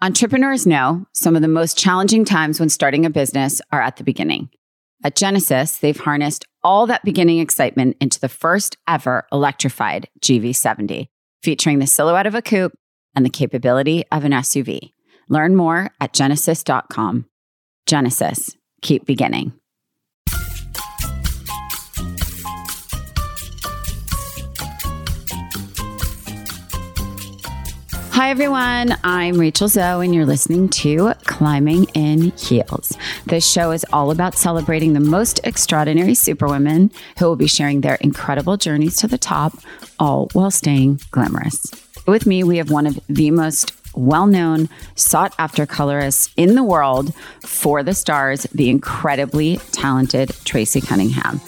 Entrepreneurs know some of the most challenging times when starting a business are at the beginning. At Genesis, they've harnessed all that beginning excitement into the first ever electrified GV70, featuring the silhouette of a coupe and the capability of an SUV. Learn more at genesis.com. Genesis, keep beginning. Hi, everyone. I'm Rachel Zoe, and you're listening to Climbing in Heels. This show is all about celebrating the most extraordinary superwomen who will be sharing their incredible journeys to the top, all while staying glamorous. With me, we have one of the most well known, sought after colorists in the world for the stars, the incredibly talented Tracey Cunningham.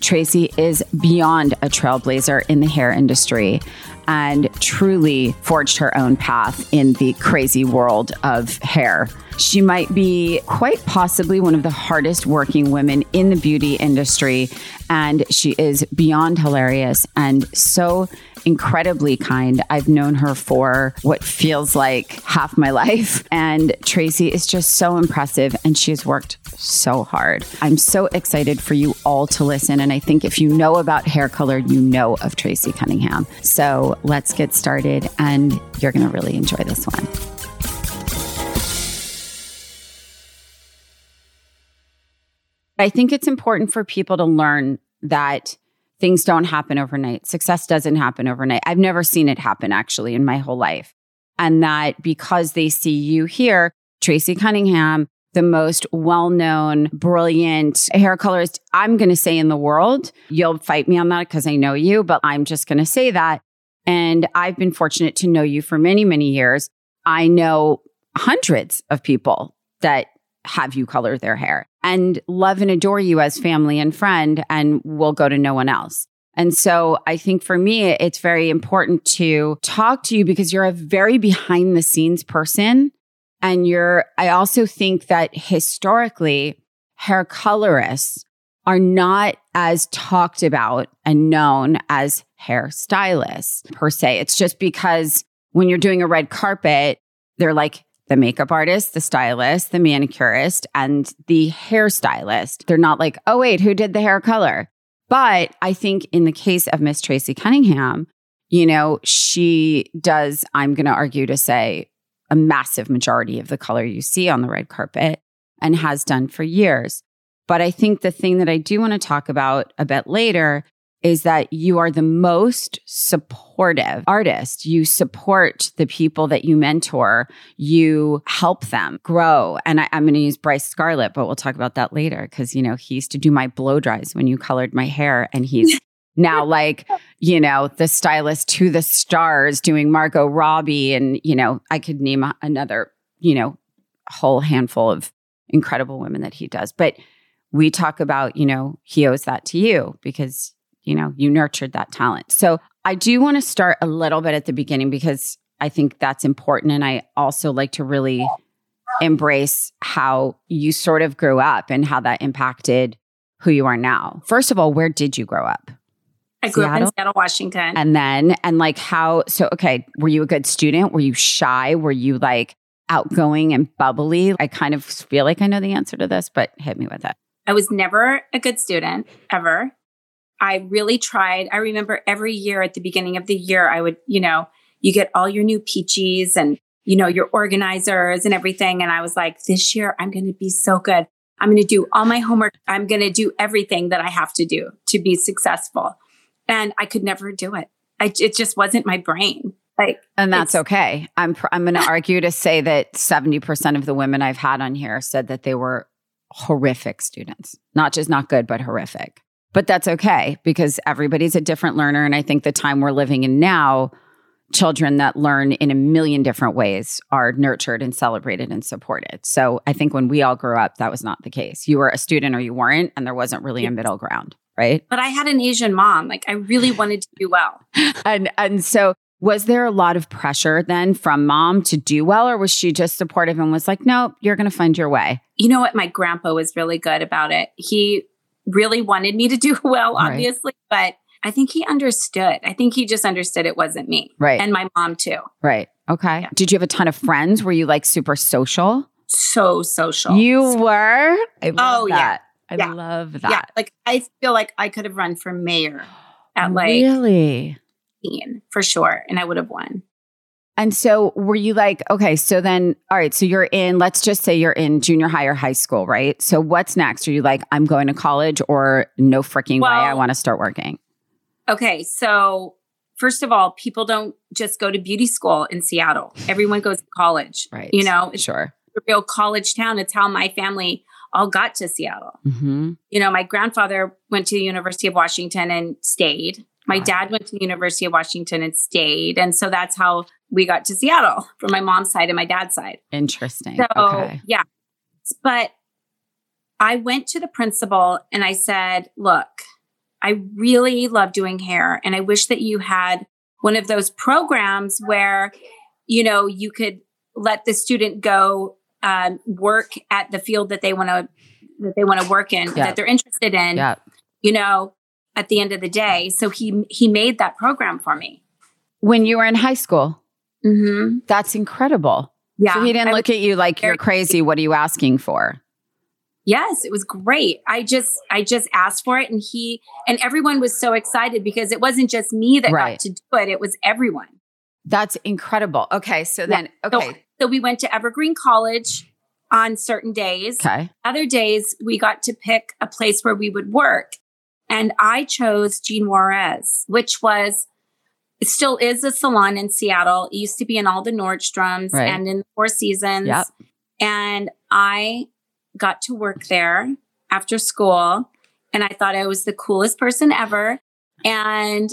Tracey is beyond a trailblazer in the hair industry and truly forged her own path in the crazy world of hair. She might be quite possibly one of the hardest working women in the beauty industry, and she is beyond hilarious and so incredibly kind. I've known her for what feels like half my life. And Tracey is just so impressive and she's worked so hard. I'm so excited for you all to listen. And I think if you know about hair color, you know of Tracey Cunningham. So let's get started and you're going to really enjoy this one. I think it's important for people to learn that things don't happen overnight. Success doesn't happen overnight. I've never seen it happen actually in my whole life. And that because they see you here, Tracey Cunningham, the most well known, brilliant hair colorist, I'm going to say in the world. You'll fight me on that because I know you, but I'm just going to say that. And I've been fortunate to know you for many, many years. I know hundreds of people that have you color their hair and love and adore you as family and friend and will go to no one else. And so I think for me, it's very important to talk to you because you're a very behind the scenes person. And you're, I also think that historically, hair colorists are not as talked about and known as hairstylists per se. It's just because when you're doing a red carpet, they're like, the makeup artist, the stylist, the manicurist, and the hairstylist. They're not like, oh, wait, who did the hair color? But I think in the case of Miss Tracey Cunningham, you know, she does, I'm going to argue to say, a massive majority of the color you see on the red carpet and has done for years. But I think the thing that I do want to talk about a bit later is that you are the most supportive artist. You support the people that you mentor. You help them grow. And I, am going to use Bryce Scarlett, but we'll talk about that later because, you know, he used to do my blow dries when you colored my hair. And he's now like, you know, the stylist to the stars doing Margot Robbie. And, you know, I could name another, you know, whole handful of incredible women that he does. But we talk about, you know, he owes that to you because you know, you nurtured that talent. So I do want to start a little bit at the beginning because I think that's important. And I also like to really embrace how you sort of grew up and how that impacted who you are now. First of all, where did you grow up? I grew Seattle? up in Seattle, Washington. And then, and like how, so, okay, were you a good student? Were you shy? Were you like outgoing and bubbly? I kind of feel like I know the answer to this, but hit me with it. I was never a good student ever. I really tried. I remember every year at the beginning of the year, I would, you know, you get all your new peaches and, you know, your organizers and everything. And I was like, this year I'm going to be so good. I'm going to do all my homework. I'm going to do everything that I have to do to be successful. And I could never do it. I, it just wasn't my brain. Like, and that's okay. I'm pr- I'm going to argue to say that 70% of the women I've had on here said that they were horrific students. Not just not good, but horrific. But that's okay because everybody's a different learner. And I think the time we're living in now, children that learn in a million different ways are nurtured and celebrated and supported. So I think when we all grew up, that was not the case. You were a student or you weren't, and there wasn't really a middle ground, right? But I had an Asian mom. Like I really wanted to do well. and and so was there a lot of pressure then from mom to do well, or was she just supportive and was like, no, you're going to find your way? You know what? My grandpa was really good about it. He really wanted me to do well, obviously, right. but I think he understood. I think he just understood it wasn't me. Right. And my mom too. Right. Okay. Yeah. Did you have a ton of friends? Were you like super social? So social. You were? I love Oh, yeah. I Yeah. love yeah. Like I feel like I could have run for mayor at like really? 18 for sure. And I would have won. And so were you like, okay, so then, all right, so you're in, let's just say you're in junior high or high school, right? So what's next? Are you like, I'm going to college or no freaking way, I want to start working? Okay. So first of all, people don't just go to beauty school in Seattle. Everyone goes to college. Right. You know, it's Sure. a real college town. It's how my family all got to Seattle. hmm you know, my grandfather went to the University of Washington and stayed. My Wow. dad went to the University of Washington and stayed. And so that's how we got to Seattle from my mom's side and my dad's side. Interesting. So, okay. yeah. But I went to the principal and I said, look, I really love doing hair. And I wish that you had one of those programs where, you know, you could let the student go um, work at the field that they want to that they want to work in Yeah. that they're interested in Yeah. you know at the end of the day so he he made that program for me When you were in high school, mm-hmm. that's incredible. yeah So he didn't I look at you like you're crazy. What are you asking for? Yes, it was great. I just I just asked for it and he and everyone was so excited because it wasn't just me that Right. got to do it, it was everyone. That's incredible. Okay. So then, So, okay. so we went to Evergreen College on certain days. Okay. Other days we got to pick a place where we would work. And I chose Gene Juarez, which was it still is a salon in Seattle. It used to be in all the Nordstroms Right. and in the Four Seasons. Yep. And I got to work there after school. And I thought I was the coolest person ever. And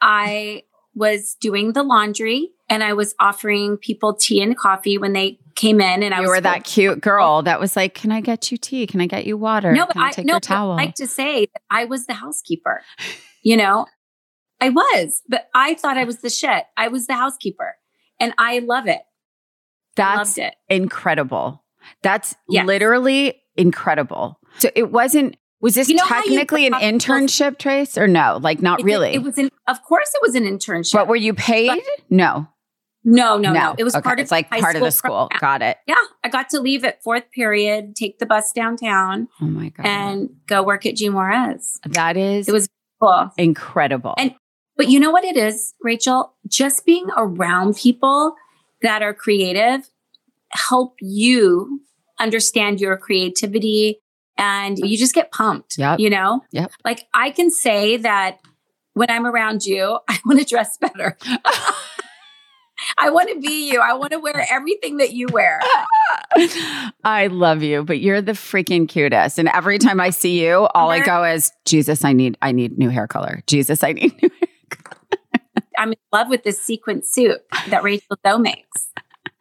I was doing the laundry and I was offering people tea and coffee when they came in. And I you was were that cute girl oh. that was like, "Can I get you tea? Can I get you water? No, but Can I I, take no, your but I towel?" like to say that I was the housekeeper. You know, I was, but I thought I was the shit. I was the housekeeper, and I love it. That's it. incredible. That's Yes. literally incredible. So it wasn't. Was this You know technically an internship, Trace, or no? Like not It- really. It, was an. Of course, it was an internship. but were you paid? no, no, no, no, It was Okay, part of It's like part of the school program. Got it. Yeah, I got to leave at fourth period, take the bus downtown, Oh my god. and go work at Gene Juarez. that is It was cool. incredible. And- But you know what it is, Rachel? Just being around people that are creative help you understand your creativity and you just get pumped. Yeah. You know? Yep. Like I can say that when I'm around you, I want to dress better. I want to be you. I want to wear everything that you wear. I love you, but you're the freaking cutest. And every time I see you, all I go is, Jesus, I need, I need new hair color. Jesus, I need new I'm in love with this sequin suit that Rachel Zoe makes.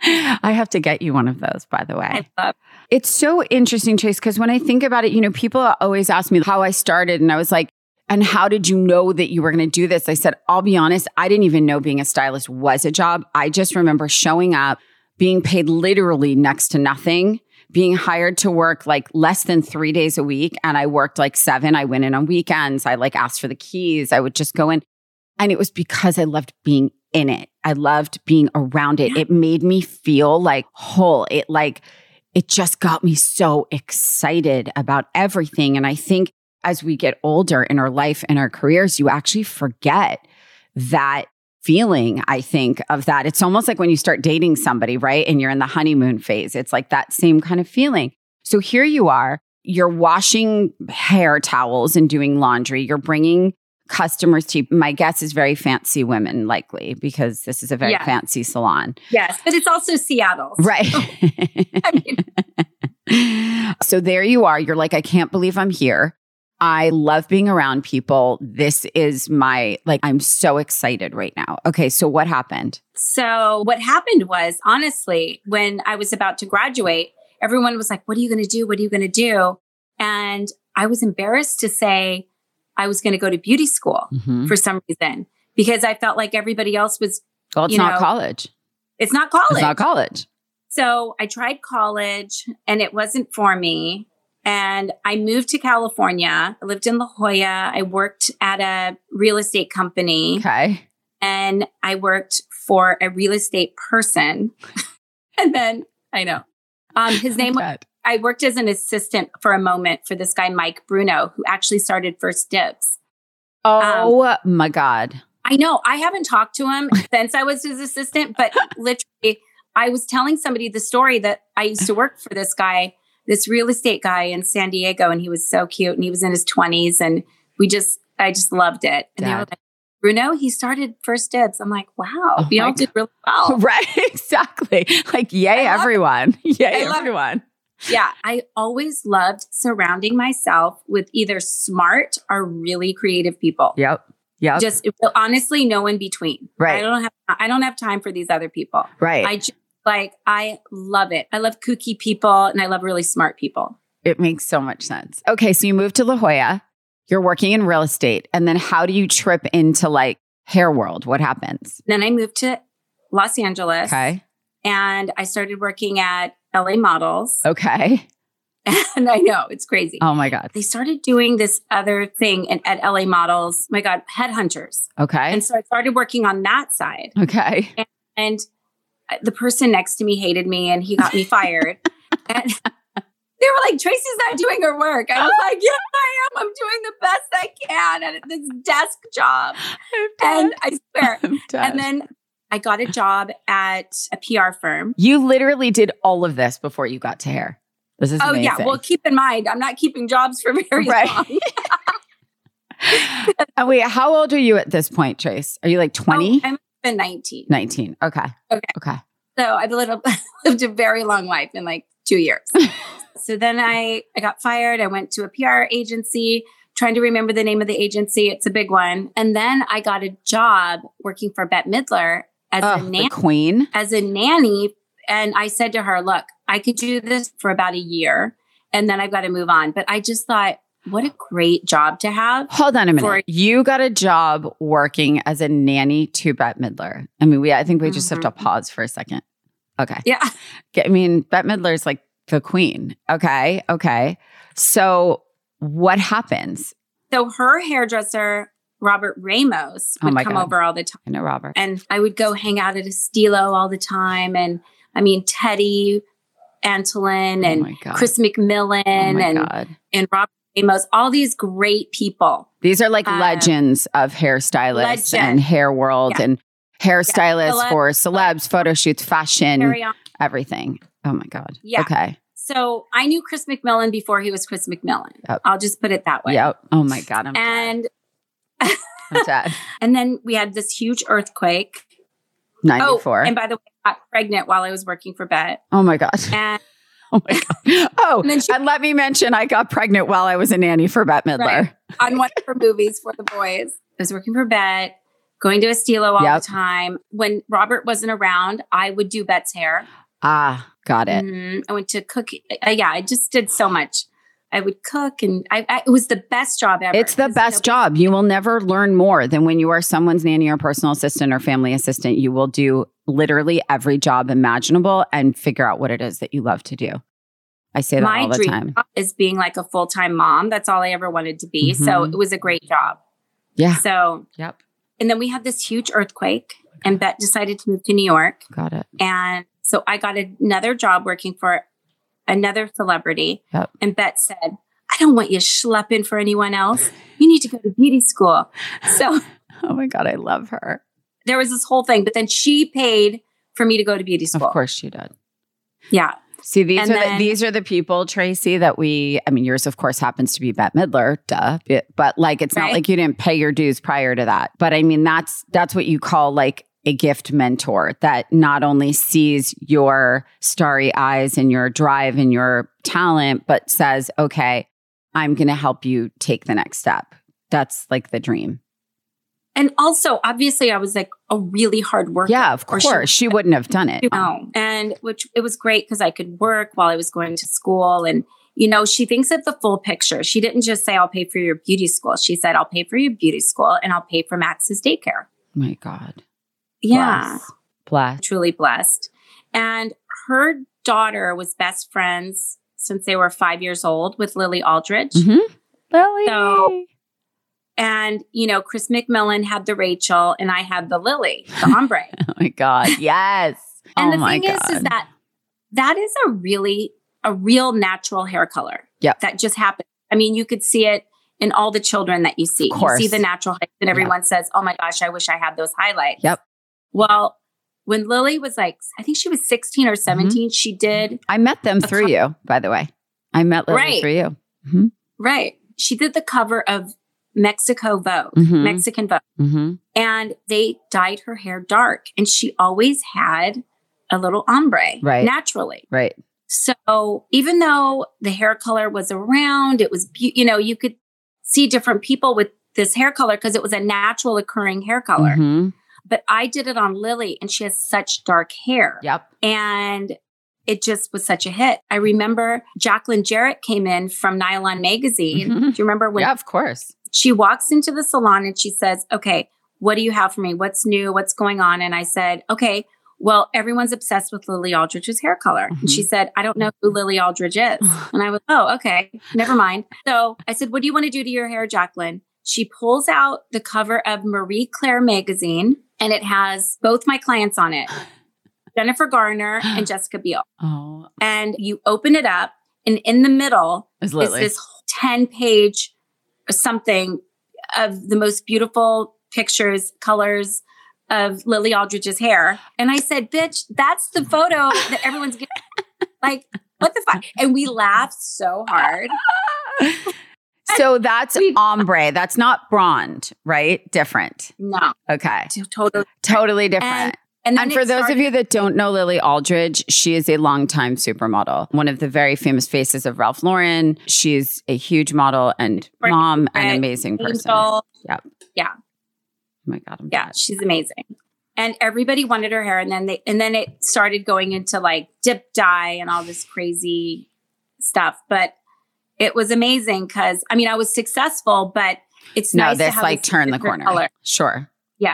I have to get you one of those, by the way. Love It's so interesting, Trace, because when I think about it, you know, people always ask me how I started, and I was like, and how did you know that you were going to do this? I said, I'll be honest, I didn't even know being a stylist was a job. I just remember showing up, being paid literally next to nothing, being hired to work like less than three days a week. And I worked like seven. I went in on weekends. I like asked for the keys. I would just go in. And it was because I loved being in it. I loved being around it. It made me feel like whole. It like, it just got me so excited about everything. And I think as we get older in our life and our careers, you actually forget that feeling, I think, of that. It's almost like when you start dating somebody, right? And you're in the honeymoon phase. It's like that same kind of feeling. So here you are, you're washing hair towels and doing laundry. You're bringing customers to my guess is very fancy women likely because this is a very Yeah. fancy salon Yes, but it's also Seattle. right mean, so there you are. You're like, I can't believe I'm here. I love being around people. This is my, like, I'm so excited right now. Okay. So what happened? So what happened was honestly, when I was about to graduate, everyone was like, what are you going to do? What are you going to do? And I was embarrassed to say I was going to go to beauty school Mhm. for some reason because I felt like everybody else was, Well, it's not know, college. it's not college. It's not college. So I tried college and it wasn't for me. And I moved to California. I lived in La Jolla. I worked at a real estate company. Okay. And I worked for a real estate person. and then I know. Um, his name was I worked as an assistant for a moment for this guy, Mike Bruno, who actually started First Dibs. Oh um, my God. I know. I haven't talked to him since I was his assistant, but literally, I was telling somebody the story that I used to work for this guy, this real estate guy in San Diego, and he was so cute and he was in his 20s. And we just, I just loved it. And Dad. they were like, Bruno, he started 1stDibs. I'm like, wow, oh all did really well. Right. Exactly. Like, yay, everyone. It. Yay, everyone. Yeah. I always loved surrounding myself with either smart or really creative people. Yep. Yeah. Just honestly, no in between. Right. I don't have I don't have time for these other people. Right. I just like I love it. I love kooky people and I love really smart people. It makes so much sense. Okay, so you moved to La Jolla. You're working in real estate, and then how do you trip into like hair world? What happens? Then I moved to Los Angeles. Okay. And I started working at LA Models. Okay. And I know it's crazy. Oh my God. They started doing this other thing in, at LA Models. My God, headhunters. Okay. And so I started working on that side. Okay. And, and uh, the person next to me hated me and he got me fired. and they were like, Tracey's not doing her work. I was like, Yeah, I am. I'm doing the best I can at this desk job. And I swear. And then I got a job at a PR firm. You literally did all of this before you got to hair. This is oh amazing. yeah. Well, keep in mind, I'm not keeping jobs for very right. long. and wait, how old are you at this point, Trace? Are you like 20? Oh, I'm 19. 19. Okay. Okay. Okay. So I've lived, lived a very long life in like two years. so then I, I got fired. I went to a PR agency, trying to remember the name of the agency. It's a big one. And then I got a job working for Bette Midler as oh, a nanny. queen. As a nanny. And I said to her, look, I could do this for about a year and then I've got to move on. But I just thought, what a great job to have. Hold on a minute. For- you got a job working as a nanny to Bette Midler. I mean, we I think we just mm-hmm. have to mm-hmm. pause for a second. Okay. Yeah. I mean, Bette Midler's like the queen. Okay. Okay. So what happens? So her hairdresser, Robert Ramos, oh would oh come God. over all the time. I know Robert. And I would go hang out at Estilo all the time. And I mean, Teddy Antolin oh and oh Chris McMillan oh and, God. and Robert Ramos, all these great people. These are like um, legends of hairstylists legend. and hair world yeah. and hairstylists yeah. for celebs, photo shoots, fashion, everything. Oh my God. Yeah. Okay. So I knew Chris McMillan before he was Chris McMillan. Yep. I'll just put it that way. Yep. Oh my God. I'm and And then we had this huge earthquake 94. Oh, and by the way, I got pregnant while I was working for Bette. Oh my gosh. And Oh my God. Oh, and, she, and, let me mention, I got pregnant while I was a nanny for Bette Midler. Right, on one of her movies for the boys. I was working for Bette, going to Estilo all yep. the time. When Robert wasn't around, I would do Bette's hair. Ah, got it. Mm-hmm. I went to cook. Uh, yeah, I just did so much. I would cook, and I, I, it was the best job ever. It's the best job. You will never learn more than when you are someone's nanny or personal assistant or family assistant. You will do literally every job imaginable and figure out what it is that you love to do. I say that My all the dream time. Is being like a full time mom. That's all I ever wanted to be. Mm-hmm. So it was a great job. Yeah. So yep. And then we had this huge earthquake, and Bette decided to move to New York. Got it. And so I got another job working for another celebrity. Yep. And Bette said, I don't want you schlepping for anyone else. You need to go to beauty school. So, oh my God, I love her. There was this whole thing, but then she paid for me to go to beauty school. Of course she did. Yeah. See, these and are then, the, these are the people, Tracey, that we. I mean, yours, of course, happens to be Bette Midler, duh. It, but like, it's right? not like you didn't pay your dues prior to that. But I mean, that's that's what you call like a gift mentor that not only sees your starry eyes and your drive and your talent, but says, okay, I'm going to help you take the next step. That's like the dream. And also, obviously, I was like a really hard worker. Yeah, of course. She, she wouldn't have done it. No. And which it was great because I could work while I was going to school. And, you know, she thinks of the full picture. She didn't just say, I'll pay for your beauty school. She said, I'll pay for your beauty school and I'll pay for Max's daycare. My God. Yeah. Blessed. Truly blessed. And her daughter was best friends since they were five years old with Lily Aldridge. Mhm. Lily. So- And, you know, Chris McMillan had the Rachel and I had the Lily, the ombre. oh my God. Yes. and oh the thing God. is, is that that is a really, a real natural hair color. Yep. That just happened. I mean, you could see it in all the children that you see. Of You see the natural heights and everyone says, oh my gosh, I wish I had those highlights. Yep. Well, when Lily was like, I think she was 16 Mm-hmm. or 17, she did, I met them through cou- you, by the way. I met Lily Right. through you. right. She did the cover of Mexico Vogue, Mhm. Mexican Vogue. hmm and they dyed her hair dark and she always had a little ombre Right. naturally Right. so even though the hair color was around it was beau- you know you could see different people with this hair color because it was a natural occurring hair color Mhm. But i did it on lily and she has such dark hair Yep. and it just was such a hit i remember jacqueline jarrett came in from nylon magazine Mhm. do you remember when yeah, of course. she walks into the salon and she says, Okay, what do you have for me? What's new? What's going on? And I said, Okay, well, everyone's obsessed with Lily Aldridge's hair color. And she said, I don't know who Lily Aldridge is. And I was, Oh, okay, never mind. So I said, What do you want to do to your hair, Jacqueline? She pulls out the cover of Marie Claire magazine and it has both my clients on it Jennifer Garner and Jessica Biel. Oh, And you open it up, and in the middle, is this 10 page something of the most beautiful pictures, colors of Lily Aldridge's hair. And I said, bitch, that's the photo that everyone's getting. like, what the fuck? And we laughed so hard. so that's ombre. That's not blonde, right? Different. No, Okay. totally. Totally different. And, And, for those of you that don't know Lily Aldridge, she is a longtime supermodel, one of the very famous faces of Ralph Lauren. She's a huge model and Right. mom and Right. amazing person. Angel, Oh my God. I'm yeah, dead. she's amazing. And everybody wanted her hair, and then they and then it started going into like dip dye and all this crazy stuff. But it was amazing because I mean I was successful, but it's No, nice to this have like a turn the corner. Color. Sure. Yeah.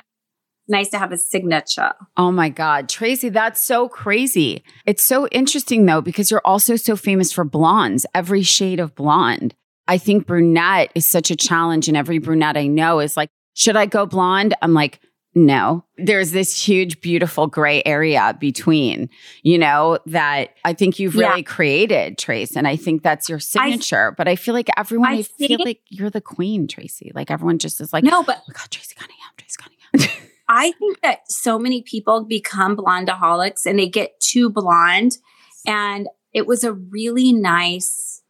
Nice to have a signature. Oh my God, Tracey, that's so crazy. It's so interesting though, because you're also so famous for blondes, every shade of blonde. I think brunette is such a challenge, and every brunette I know is like, should I go blonde? I'm like, no. There's this huge, beautiful gray area between, you know, that I think you've Yeah. really created, Trace. And I think that's your signature. but I feel like everyone, I, I feel like you're the queen, Tracey. Like everyone just is like, no, but oh my God, Tracey Cunningham, Tracey Cunningham. I think that so many people become blondeaholics and they get too blonde. And it was a really nice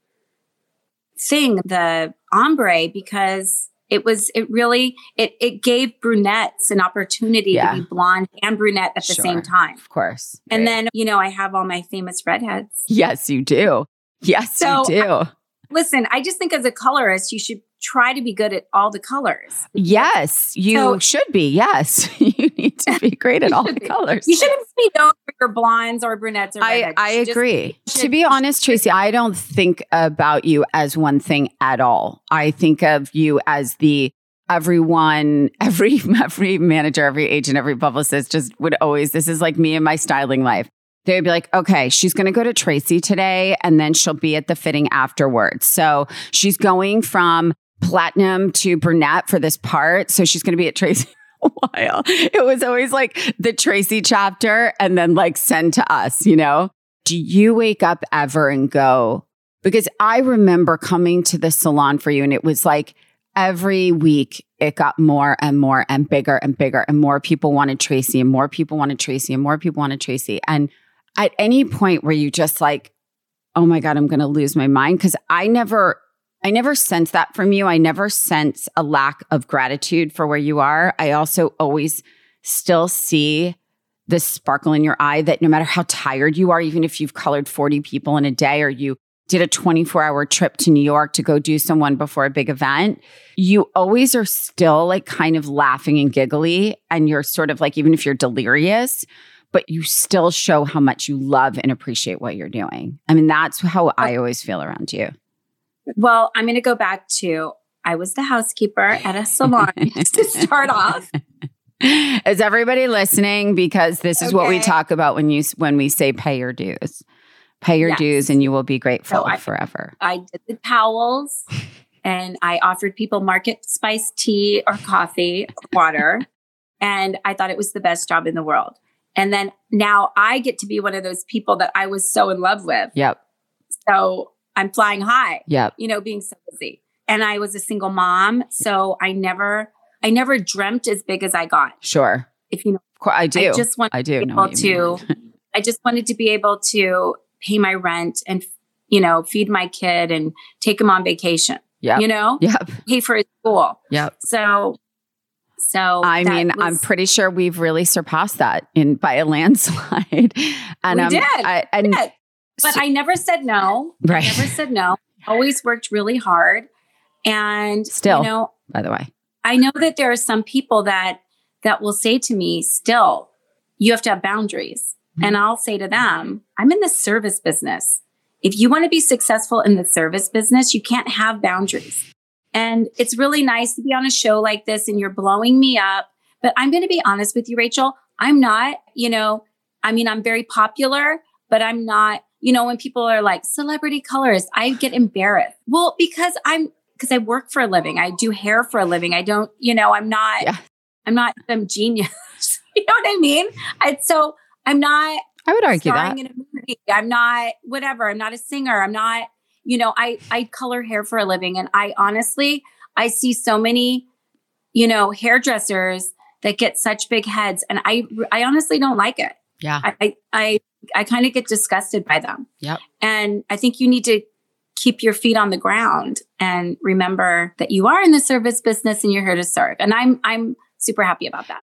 thing, the ombre, because it was, it really, it, it gave brunettes an opportunity Yeah. to be blonde and brunette at the Sure. same time. of course. And Right. then, you know, I have all my famous redheads. Yes, you do. Yes, So, you do. Listen, I just think as a colorist, you should try to be good at all the colors. yes, you So- should be. Yes, you need to be great at all the colors. You shouldn't be known for your blondes or brunettes or I. I You should just- agree. to be honest, Tracey, I don't think about you as one thing at all. I think of you as the everyone, every every manager, every agent, every publicist just would always. This is like me and my styling life. They would be like, okay, she's going to go to Tracey today, and then she'll be at the fitting afterwards. So she's going from platinum to brunette for this part. So she's going to be at Tracey a while. It was always like the Tracey chapter and then like send to us, you know? Do you wake up ever and go, because I remember coming to the salon for you and it was like every week it got more and more and bigger and bigger and more people wanted Tracey and more people wanted Tracey and more people wanted Tracey. And at any point where you just like, oh my God, I'm going to lose my mind. Cause I never, I never sense that from you. I never sense a lack of gratitude for where you are. I also always still see the sparkle in your eye that no matter how tired you are, even if you've colored 40 people in a day or you did a 24 hour trip to New York to go do someone before a big event, you always are still like kind of laughing and giggly. And you're sort of like, even if you're delirious, but you still show how much you love and appreciate what you're doing. I mean, that's how I always feel around you. Well, I'm going to go back to I was the housekeeper at a salon to start off. Is everybody listening? Because this is what we talk about when you when we say pay your dues. Pay your Yes. dues and you will be grateful So I- forever. I did the towels and I offered people market spice tea or coffee or water. and I thought it was the best job in the world. And then now I get to be one of those people that I was so in love with. Yep. So I'm flying high, Yeah. you know, being so busy. And I was a single mom. So I never, I never dreamt as big as I got. Sure. If you know, Of course, I do. I just want I do to be know able to, I just wanted to be able to pay my rent and, you know, feed my kid and take him on vacation, Yeah. you know, Yep. pay for his school. Yep. So, so I mean, I'm pretty sure we've really surpassed that in by a landslide. and We um, did. I, and did. But I never said no. Right. I never said no. Always worked really hard. And Still. you know, by the way, I know that there are some people that that will say to me, still, you have to have boundaries. Mhm. And I'll say to them, I'm in the service business. If you want to be successful in the service business, you can't have boundaries. And it's really nice to be on a show like this and you're blowing me up. But I'm going to be honest with you, Rachel. I'm not, you know, I mean, I'm very popular, but I'm not, you know, when people are like celebrity colors, I get embarrassed. Well, because I'm, because I work for a living. I do hair for a living. I don't, you know, I'm not, Yeah. I'm not some genius. you know what I mean? I, so I'm not I would argue that. in a movie. I'm not whatever. I'm not a singer. I'm not, you know, I I color hair for a living. And I honestly, I see so many, you know, hairdressers that get such big heads. And I I honestly don't like it. Yeah. I I I, I kind of get disgusted by them. Yep. And I think you need to keep your feet on the ground and remember that you are in the service business and you're here to serve. And I'm I'm super happy about that.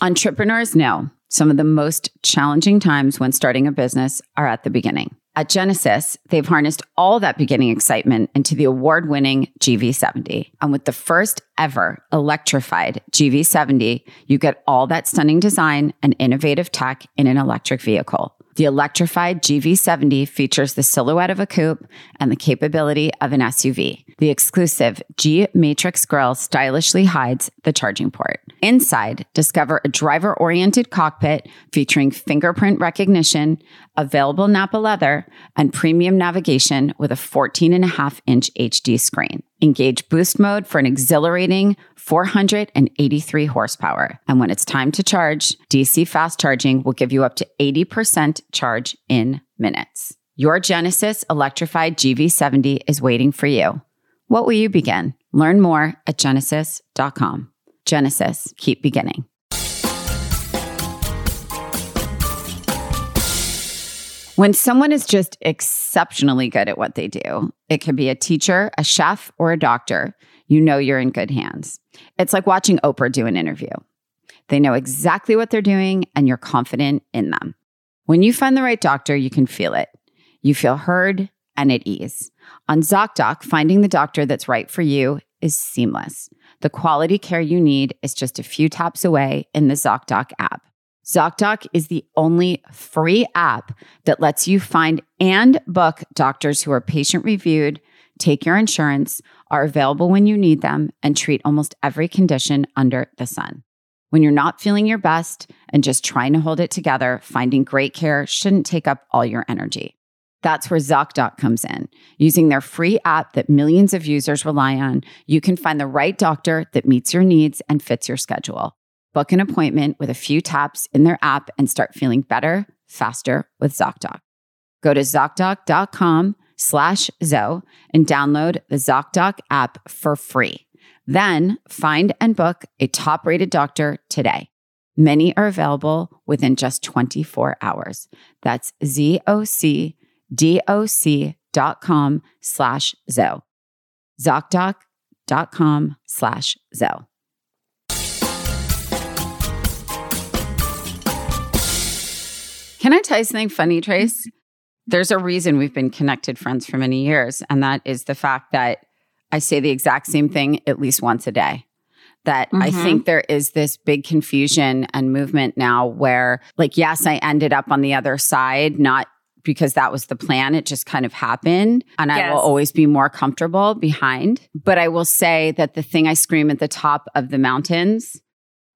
Entrepreneurs know some of the most challenging times when starting a business are at the beginning. At Genesis, they've harnessed all that beginning excitement into the award winning GV70. And with the first ever electrified GV70, you get all that stunning design and innovative tech in an electric vehicle. The electrified GV70 features the silhouette of a coupe and the capability of an SUV. The exclusive G Matrix grille stylishly hides the charging port. Inside, discover a driver oriented cockpit featuring fingerprint recognition, available Napa leather, and premium navigation with a 14 and a half inch HD screen. Engage boost mode for an exhilarating 483 horsepower. And when it's time to charge, DC fast charging will give you up to 80% charge in minutes. Your Genesis electrified GV70 is waiting for you. What will you begin? Learn more at genesis.com. Genesis, keep beginning. When someone is just exceptionally good at what they do, it could be a teacher, a chef, or a doctor, you know you're in good hands. It's like watching Oprah do an interview. They know exactly what they're doing and you're confident in them. When you find the right doctor, you can feel it. You feel heard and at ease. On ZocDoc, finding the doctor that's right for you is seamless. The quality care you need is just a few taps away in the ZocDoc app. ZocDoc is the only free app that lets you find and book doctors who are patient reviewed, take your insurance, are available when you need them, and treat almost every condition under the sun. When you're not feeling your best and just trying to hold it together, finding great care shouldn't take up all your energy. That's where ZocDoc comes in. Using their free app that millions of users rely on, you can find the right doctor that meets your needs and fits your schedule. Book an appointment with a few taps in their app and start feeling better, faster with ZocDoc. Go to ZocDoc.com slash Zoe and download the ZocDoc app for free. Then find and book a top rated doctor today. Many are available within just 24 hours. That's ZocDoc.com slash Zoe. ZocDoc.com slash Zoe. Can I tell you something funny, Trace? There's a reason we've been connected friends for many years, and that is the fact that I say the exact same thing at least once a day. That I Mhm. think there is this big confusion and movement now where, like, yes, I ended up on the other side, not because that was the plan. It just kind of happened. And I will always be more comfortable behind. But I will say that the thing I scream at the top of the mountains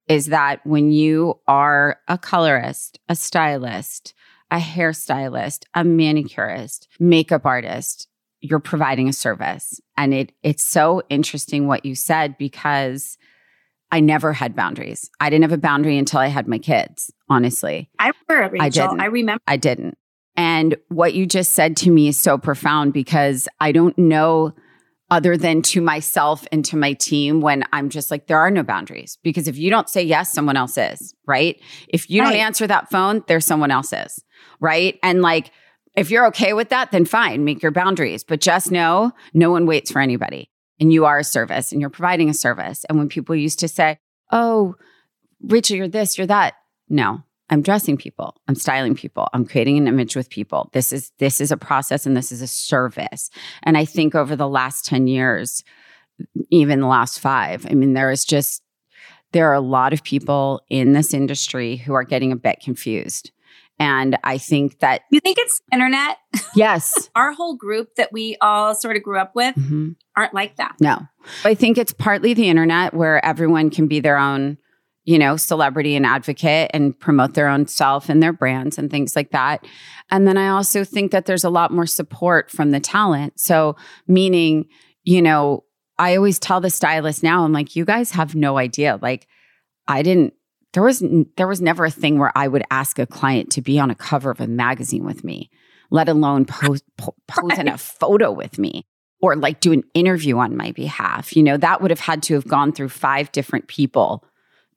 is that when you are a colorist, a stylist, a hairstylist, a manicurist, makeup artist, you're providing a service. And it it's so interesting what you said because I never had boundaries. I didn't have a boundary until I had my kids, honestly. I remember, Rachel. I, didn't. I remember. I didn't. And what you just said to me is so profound because I don't know other than to myself and to my team when I'm just like, there are no boundaries. Because if you don't say yes, someone else is, right? If you right. don't answer that phone, there's someone else is, right? And like, if you're okay with that, then fine, make your boundaries. But just know no one waits for anybody. And you are a service and you're providing a service. And when people used to say, oh, Rachel, you're this, you're that. No, I'm dressing people. I'm styling people. I'm creating an image with people. This is this is a process and this is a service. And I think over the last 10 years, even the last 5, I mean there is just there are a lot of people in this industry who are getting a bit confused. And I think that You think it's internet? Yes. Our whole group that we all sort of grew up with mm-hmm. aren't like that. No. I think it's partly the internet where everyone can be their own you know, celebrity and advocate and promote their own self and their brands and things like that. And then I also think that there's a lot more support from the talent. So, meaning, you know, I always tell the stylist now, I'm like, you guys have no idea. Like, I didn't, there was, there was never a thing where I would ask a client to be on a cover of a magazine with me, let alone pose, pose in a photo with me or like do an interview on my behalf. You know, that would have had to have gone through five different people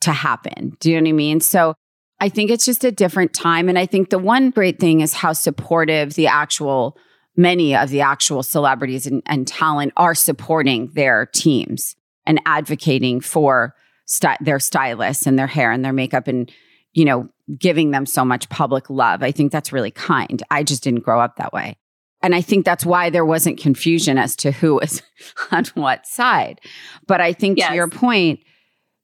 to happen. Do you know what I mean? So I think it's just a different time. And I think the one great thing is how supportive the actual, many of the actual celebrities and, and talent are supporting their teams and advocating for st- their stylists and their hair and their makeup and, you know, giving them so much public love. I think that's really kind. I just didn't grow up that way. And I think that's why there wasn't confusion as to who was on what side. But I think yes. to your point,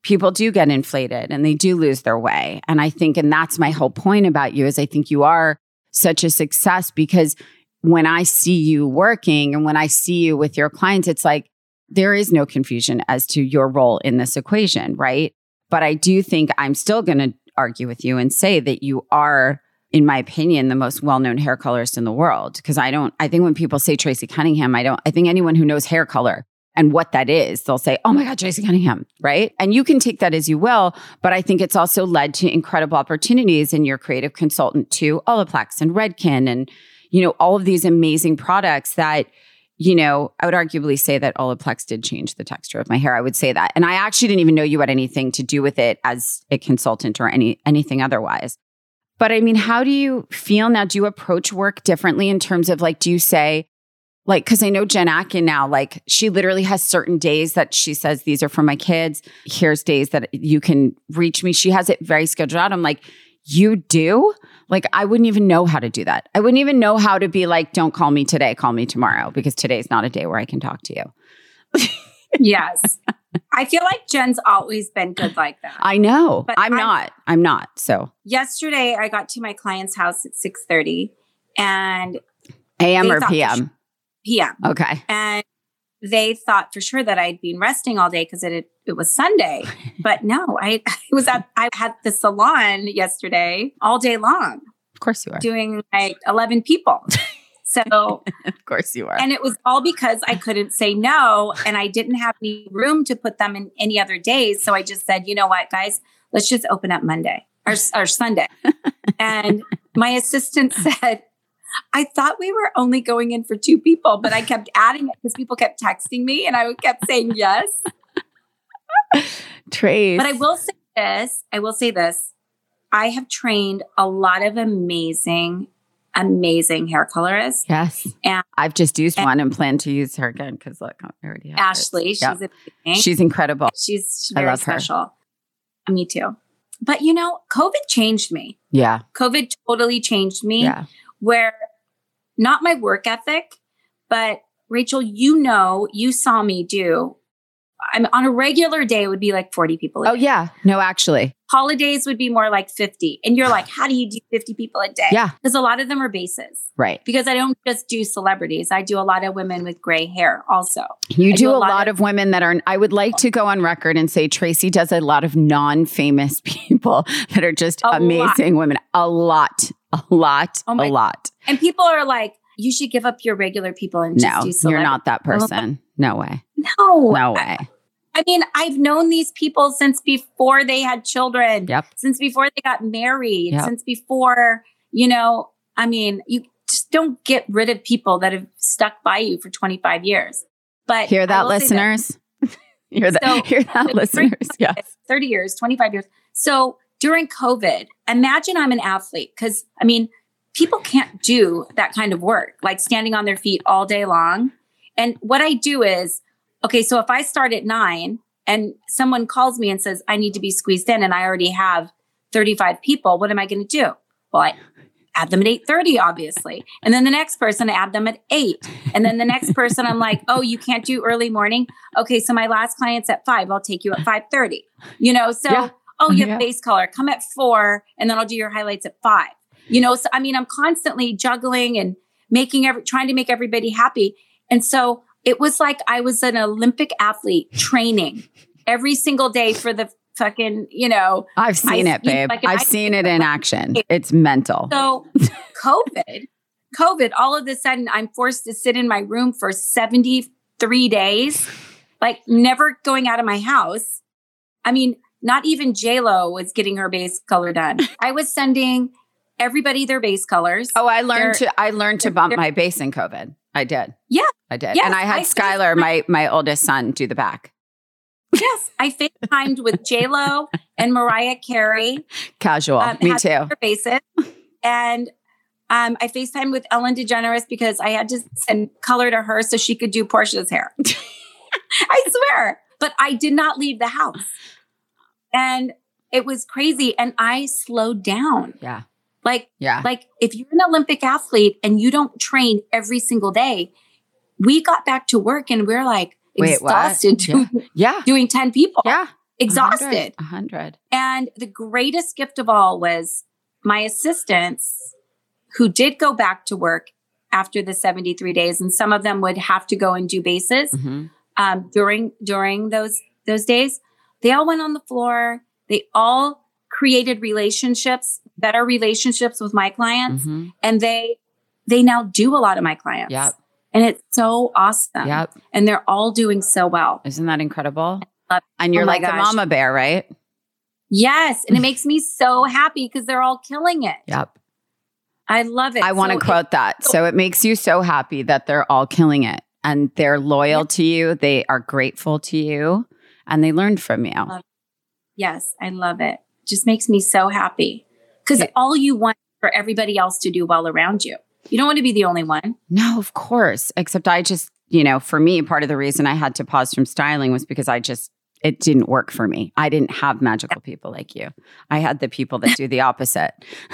people do get inflated and they do lose their way. And I think, and that's my whole point about you is I think you are such a success because when I see you working and when I see you with your clients, it's like there is no confusion as to your role in this equation, right? But I do think I'm still going to argue with you and say that you are, in my opinion, the most well known hair colorist in the world. Because I don't, I think when people say Tracey Cunningham, I don't, I think anyone who knows hair color and what that is, they'll say, Oh my God, Jason Cunningham, right? And you can take that as you will. But I think it's also led to incredible opportunities in your creative consultant to Olaplex and Redken and, you know, all of these amazing products that, you know, I would arguably say that Olaplex did change the texture of my hair. I would say that. And I actually didn't even know you had anything to do with it as a consultant or any anything otherwise. But I mean, how do you feel now? Do you approach work differently in terms of like, do you say, like because i know jen atkin now like she literally has certain days that she says these are for my kids. Here's days that you can reach me. She has it very scheduled out. I'm like you do? Like i wouldn't even know how to do that. I wouldn't even know how to be like don't call me today call me tomorrow because today's not a day where i can talk to you. Yes. I feel like jen's always been good like that. I know. But i'm I, not. I'm not so. Yesterday i got to my client's house at 6 30 and am or pm p.m. Okay. And they thought for sure that I'd been resting all day because it it was Sunday. but no, I, I was at I had the salon yesterday all day long. Of course you are. Doing like 11 people. So of course you are. And it was all because I couldn't say no and I didn't have any room to put them in any other days. So I just said, you know what, guys, let's just open up Monday or, or Sunday. and my assistant said, I thought we were only going in for two people, but I kept adding it because people kept texting me and I kept saying yes. Trace. But I will say this I will say this. I have trained a lot of amazing, amazing hair colorists. Yes. And I've just used and one and plan to use her again because look, I already have Ashley. She's yep. amazing. She's incredible. She's very I love special. Her. Me too. But you know, COVID changed me. Yeah. COVID totally changed me. Yeah where not my work ethic, but Rachel, you know, you saw me do I'm on a regular day, it would be like 40 people. oh, day. yeah. No, actually. Holidays would be more like 50. And you're like, how do you do 50 people a day? Yeah. Because a lot of them are bases. Right. Because I don't just do celebrities, I do a lot of women with gray hair also. You do, do, a, lot, lot of, of, women that are, I would like to go on record and say Tracey does a lot of non famous people that are just a amazing lot. women. A lot, a lot, oh a lot. And people are like, you should give up your regular people and no, just do You're not that person. No way. No. No way. I mean, I've known these people since before they had children. Yep. Since before they got married. Yep. Since before, you know, I mean, you just don't get rid of people that have stuck by you for 25 years. But hear that, listeners? That. hear that, so, hear that, listeners? Yes. 30 years, 25 years. So during COVID, imagine I'm an athlete because I mean, people can't do that kind of work, like standing on their feet all day long. And what I do is okay, so if I start at nine and someone calls me and says, I need to be squeezed in and I already have 35 people, what am I going to do? Well, I add them at 8.30, obviously. And then the next person, I add them at 8. And then the next person, I'm like, oh, you can't do early morning? Okay, so my last client's at 5. I'll take you at 5.30. You know, so, yeah. Oh, you have yeah. face color. Come at 4, and then I'll do your highlights at 5. You know, so I mean, I'm constantly juggling and making every, trying to make everybody happy. And so it was like I was an Olympic athlete training every single day for the fucking, you know. I've seen I, it, babe. I've seen it in action. It's mental. So, COVID, COVID, all of a sudden, I'm forced to sit in my room for 73 days, like never going out of my house. I mean, not even JLo was getting her base color done. I was sending everybody their base colors. Oh, I learned to I learned to bump my base in COVID. I did. Yeah. I did. Yes, and I had I Skylar, my my oldest son, do the back. Yes. I FaceTimed with J Lo and Mariah Carey. Casual. Um, Me too. Basis. And um, I FaceTimed with Ellen DeGeneres because I had to send color to her so she could do Portia's hair. I swear. But I did not leave the house. And it was crazy. And I slowed down. Yeah. Like, yeah. like if you're an Olympic athlete and you don't train every single day, we got back to work and we're like Wait, exhausted doing, yeah. yeah. doing 10 people. Yeah. Exhausted. A hundred. And the greatest gift of all was my assistants who did go back to work after the 73 days. And some of them would have to go and do bases mm-hmm. um, during during those those days. They all went on the floor. They all created relationships, better relationships with my clients, mm-hmm. and they they now do a lot of my clients. Yep. And it's so awesome. Yep. And they're all doing so well. Isn't that incredible? And you're oh like gosh. the mama bear, right? Yes. And it makes me so happy because they're all killing it. Yep. I love it. I want to so quote that. So, so it makes you so happy that they're all killing it and they're loyal to you. They are grateful to you and they learned from you. Yes, I love it just makes me so happy because okay. all you want for everybody else to do well around you. You don't want to be the only one. No, of course. Except I just, you know, for me, part of the reason I had to pause from styling was because I just, it didn't work for me. I didn't have magical people like you. I had the people that do the opposite.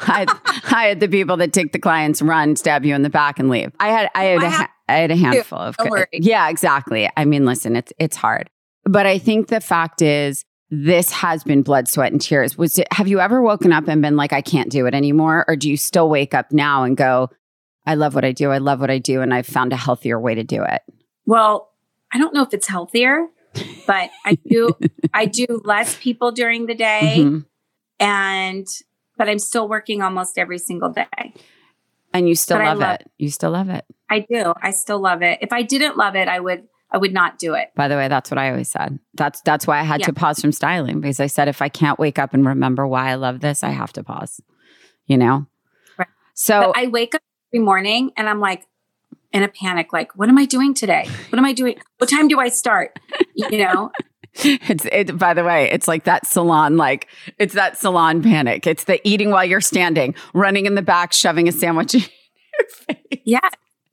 I, had, I had the people that take the clients, run, stab you in the back, and leave. I had, I had, I a, I had a handful of. Yeah, exactly. I mean, listen, it's it's hard, but I think the fact is this has been blood, sweat, and tears. Was it, have you ever woken up and been like, I can't do it anymore? Or do you still wake up now and go, I love what I do. I love what I do. And I've found a healthier way to do it? Well, I don't know if it's healthier, but I do, I do less people during the day. Mm-hmm. And, but I'm still working almost every single day. And you still love, love it. You still love it. I do. I still love it. If I didn't love it, I would I would not do it. By the way, that's what I always said. That's that's why I had yeah. to pause from styling because I said if I can't wake up and remember why I love this, I have to pause. You know? Right. So but I wake up every morning and I'm like in a panic like what am I doing today? What am I doing? What time do I start? You know? it's it by the way it's like that salon like it's that salon panic it's the eating while you're standing running in the back shoving a sandwich in your face yeah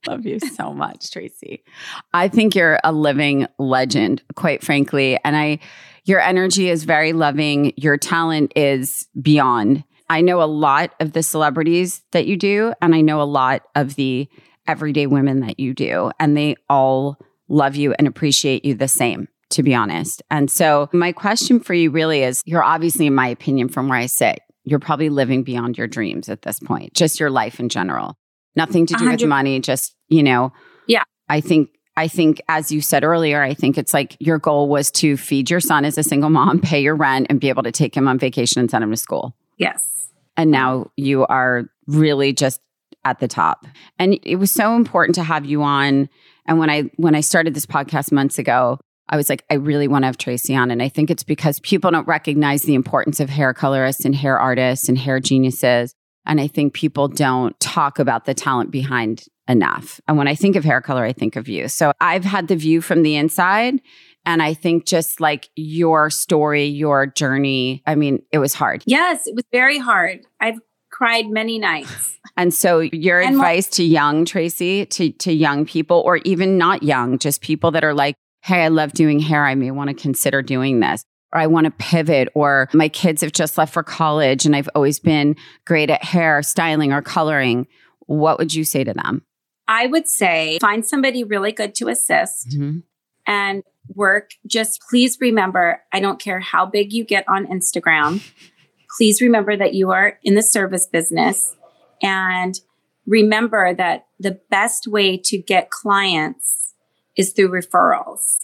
Love you so much, Tracey. I think you're a living legend, quite frankly. And I, your energy is very loving. Your talent is beyond. I know a lot of the celebrities that you do, and I know a lot of the everyday women that you do, and they all love you and appreciate you the same, to be honest. And so, my question for you really is you're obviously, in my opinion, from where I sit, you're probably living beyond your dreams at this point, just your life in general. Nothing to do 100. with money, just, you know. Yeah. I think I think, as you said earlier, I think it's like your goal was to feed your son as a single mom, pay your rent, and be able to take him on vacation and send him to school. Yes. And now you are really just at the top. And it was so important to have you on. And when I when I started this podcast months ago, I was like, I really want to have Tracey on. And I think it's because people don't recognize the importance of hair colorists and hair artists and hair geniuses. And I think people don't talk about the talent behind enough. And when I think of hair color, I think of you. So I've had the view from the inside. And I think just like your story, your journey, I mean, it was hard. Yes, it was very hard. I've cried many nights. And so your and advice to young Tracey, to, to young people, or even not young, just people that are like, hey, I love doing hair. I may want to consider doing this. Or I want to pivot, or my kids have just left for college and I've always been great at hair, styling, or coloring. What would you say to them? I would say find somebody really good to assist mm-hmm. and work. Just please remember I don't care how big you get on Instagram. Please remember that you are in the service business and remember that the best way to get clients is through referrals.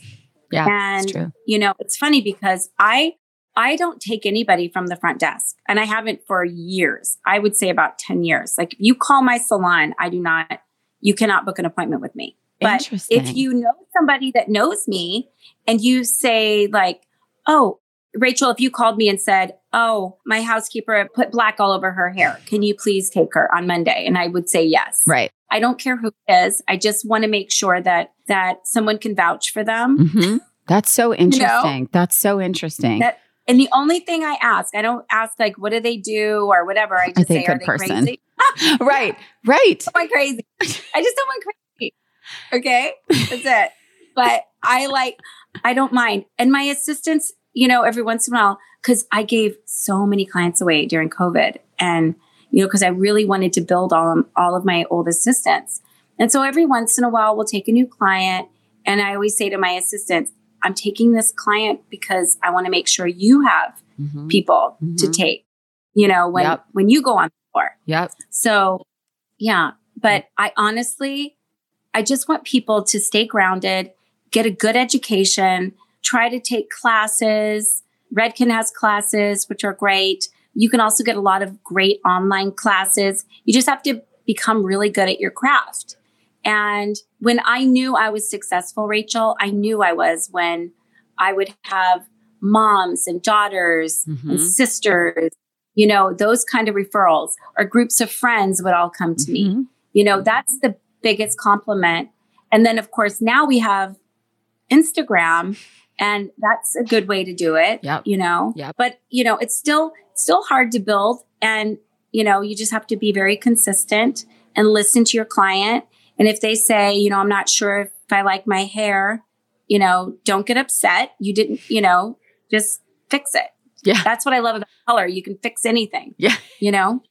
Yeah. And you know, it's funny because I I don't take anybody from the front desk and I haven't for years. I would say about 10 years. Like if you call my salon, I do not you cannot book an appointment with me. But if you know somebody that knows me and you say, like, oh, Rachel, if you called me and said, Oh, my housekeeper put black all over her hair. Can you please take her on Monday? And I would say yes. Right. I don't care who it is. I just want to make sure that that someone can vouch for them. Mm-hmm. That's so interesting. You know? That's so interesting. That, and the only thing I ask, I don't ask like, what do they do or whatever. I just say, are they person? crazy? right, right. Am I crazy? I just don't want crazy. Okay, that's it. But I like, I don't mind. And my assistants, you know, every once in a while, because I gave so many clients away during COVID, and you know, because I really wanted to build all of, all of my old assistants. And so every once in a while, we'll take a new client, and I always say to my assistants, I'm taking this client because I want to make sure you have mm-hmm. people mm-hmm. to take. You know, when yep. when you go on for. Yep. So, yeah. But I honestly, I just want people to stay grounded, get a good education, try to take classes. Redken has classes, which are great. You can also get a lot of great online classes. You just have to become really good at your craft. And when I knew I was successful, Rachel, I knew I was when I would have moms and daughters mm-hmm. and sisters you know, those kind of referrals or groups of friends would all come to mm-hmm. me. You know, that's the biggest compliment. And then, of course, now we have Instagram, and that's a good way to do it. Yep. You know, yep. but you know, it's still still hard to build, and you know, you just have to be very consistent and listen to your client. And if they say, you know, I'm not sure if I like my hair, you know, don't get upset. You didn't, you know, just fix it. Yeah. That's what I love about color. You can fix anything. Yeah. You know?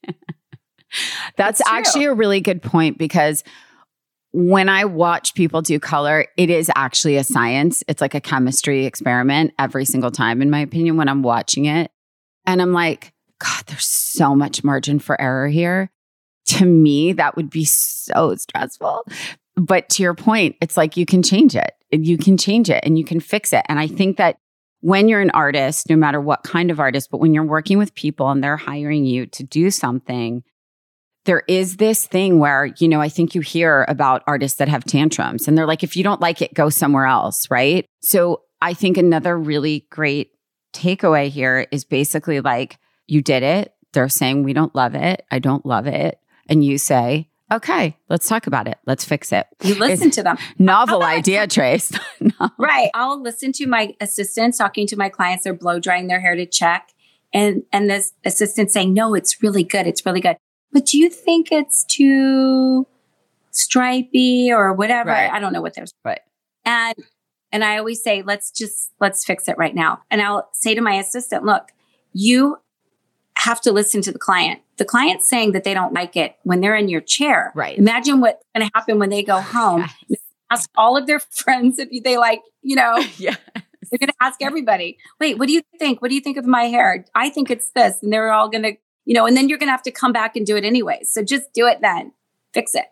That's actually a really good point because when I watch people do color, it is actually a science. It's like a chemistry experiment every single time, in my opinion, when I'm watching it. And I'm like, God, there's so much margin for error here. To me, that would be so stressful. But to your point, it's like you can change it. You can change it and you can fix it. And I think that when you're an artist, no matter what kind of artist, but when you're working with people and they're hiring you to do something, there is this thing where, you know, I think you hear about artists that have tantrums and they're like, if you don't like it, go somewhere else. Right. So I think another really great takeaway here is basically like, you did it. They're saying, we don't love it. I don't love it. And you say, okay, let's talk about it. Let's fix it. You listen it's to them. Novel idea, Trace. no. Right. I'll listen to my assistants talking to my clients. They're blow drying their hair to check. And, and this assistant saying, no, it's really good. It's really good. But do you think it's too stripy or whatever? Right. I don't know what there's. Right. And, and I always say, let's just, let's fix it right now. And I'll say to my assistant, look, you have to listen to the client. The client's saying that they don't like it when they're in your chair. Right. Imagine what's going to happen when they go home. Yes. ask all of their friends if they like, you know, yeah. they're going to ask everybody, wait, what do you think? What do you think of my hair? I think it's this. And they're all going to, you know, and then you're going to have to come back and do it anyway. So just do it then. Fix it.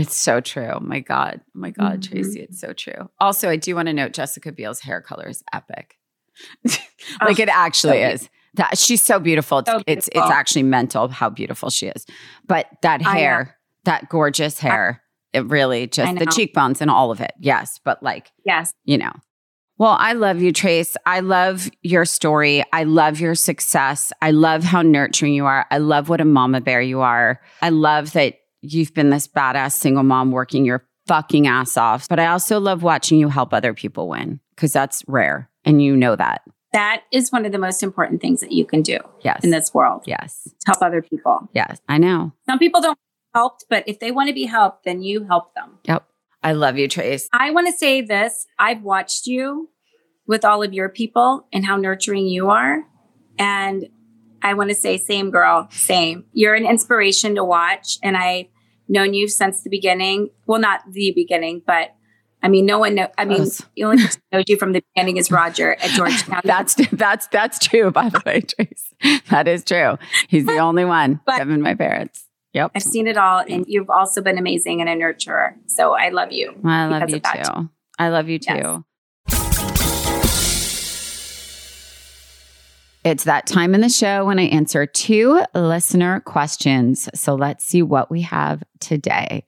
It's so true. My God. My God, mm-hmm. Tracey, it's so true. Also, I do want to note Jessica Biel's hair color is epic. like oh, it actually so is. That she's so beautiful. So it's it's actually mental how beautiful she is. But that hair, that gorgeous hair, I, it really just the cheekbones and all of it. Yes, but like yes, you know. Well, I love you, Trace. I love your story. I love your success. I love how nurturing you are. I love what a mama bear you are. I love that you've been this badass single mom working your fucking ass off. But I also love watching you help other people win because that's rare. And you know that. That is one of the most important things that you can do yes. in this world. Yes. Help other people. Yes, I know. Some people don't helped, but if they want to be helped, then you help them. Yep. I love you, Trace. I want to say this. I've watched you with all of your people and how nurturing you are. And I want to say, same girl, same. You're an inspiration to watch. And I've known you since the beginning. Well, not the beginning, but I mean, no one know. I mean, the only person knows you from the beginning is Roger at Georgetown. that's that's that's true, by the way, Trace. That is true. He's the only one. But Kevin, my parents. Yep. I've seen it all, and you've also been amazing and a nurturer. So I love you. I love you too. I love you too. Yes. It's that time in the show when I answer two listener questions. So let's see what we have today.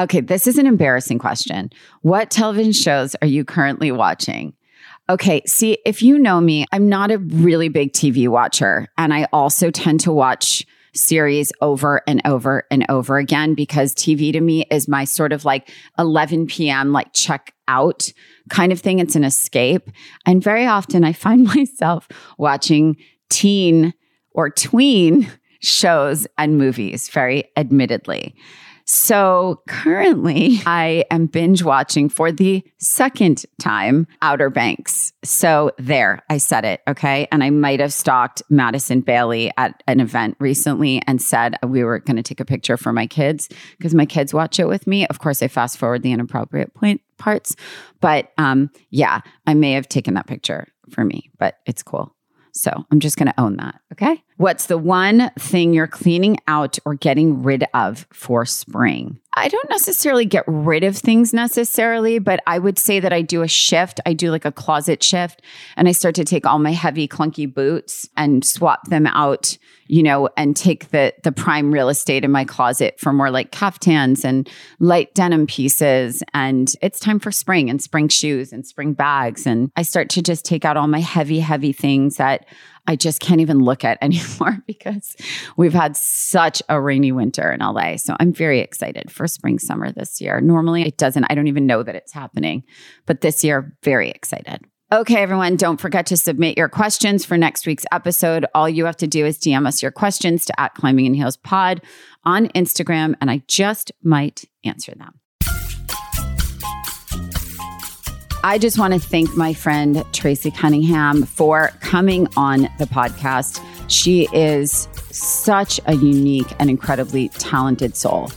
Okay, this is an embarrassing question. What television shows are you currently watching? Okay, see, if you know me, I'm not a really big TV watcher. And I also tend to watch series over and over and over again because TV to me is my sort of like 11 p.m., like check out kind of thing. It's an escape. And very often I find myself watching teen or tween shows and movies, very admittedly. So currently, I am binge watching for the second time Outer Banks. So there, I said it. Okay. And I might have stalked Madison Bailey at an event recently and said we were going to take a picture for my kids because my kids watch it with me. Of course, I fast forward the inappropriate point parts. But um, yeah, I may have taken that picture for me, but it's cool. So I'm just going to own that. Okay. What's the one thing you're cleaning out or getting rid of for spring? I don't necessarily get rid of things necessarily, but I would say that I do a shift. I do like a closet shift and I start to take all my heavy, clunky boots and swap them out, you know, and take the the prime real estate in my closet for more like caftans and light denim pieces. And it's time for spring and spring shoes and spring bags. And I start to just take out all my heavy, heavy things that I just can't even look at anymore because we've had such a rainy winter in LA. So I'm very excited for spring summer this year. Normally it doesn't, I don't even know that it's happening, but this year, very excited. Okay, everyone, don't forget to submit your questions for next week's episode. All you have to do is DM us your questions to at Climbing in Heels Pod on Instagram, and I just might answer them. I just want to thank my friend Tracey Cunningham for coming on the podcast. She is such a unique and incredibly talented soul.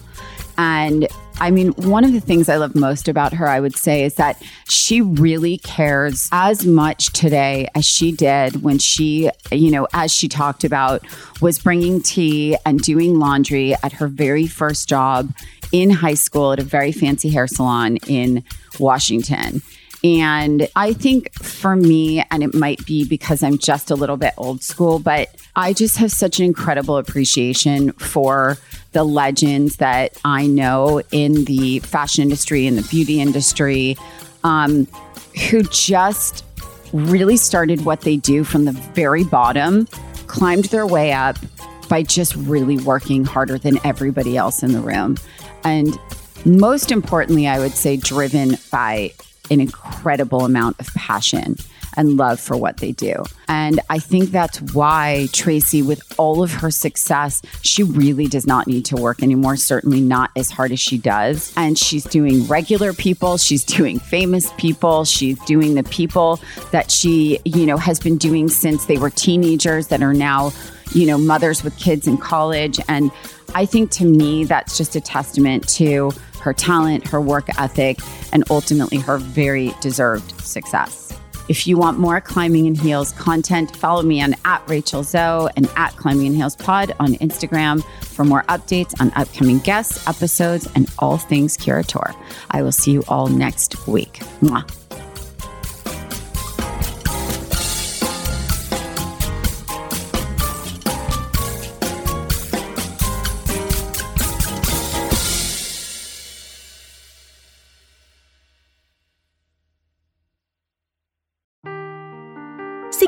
And I mean, one of the things I love most about her, I would say, is that she really cares as much today as she did when she, you know, as she talked about, was bringing tea and doing laundry at her very first job in high school at a very fancy hair salon in Washington. And I think for me, and it might be because I'm just a little bit old school, but I just have such an incredible appreciation for the legends that I know in the fashion industry and the beauty industry um, who just really started what they do from the very bottom, climbed their way up by just really working harder than everybody else in the room. And most importantly, I would say driven by an incredible amount of passion and love for what they do. And I think that's why Tracey, with all of her success, she really does not need to work anymore, certainly not as hard as she does. And she's doing regular people, she's doing famous people, she's doing the people that she, you know, has been doing since they were teenagers that are now, you know, mothers with kids in college. And I think to me, that's just a testament to her talent, her work ethic, and ultimately her very deserved success. If you want more Climbing in Heels content, follow me on at Rachel Zoe and at Climbing in Heels Pod on Instagram for more updates on upcoming guests, episodes, and all things Curator. I will see you all next week. Mwah.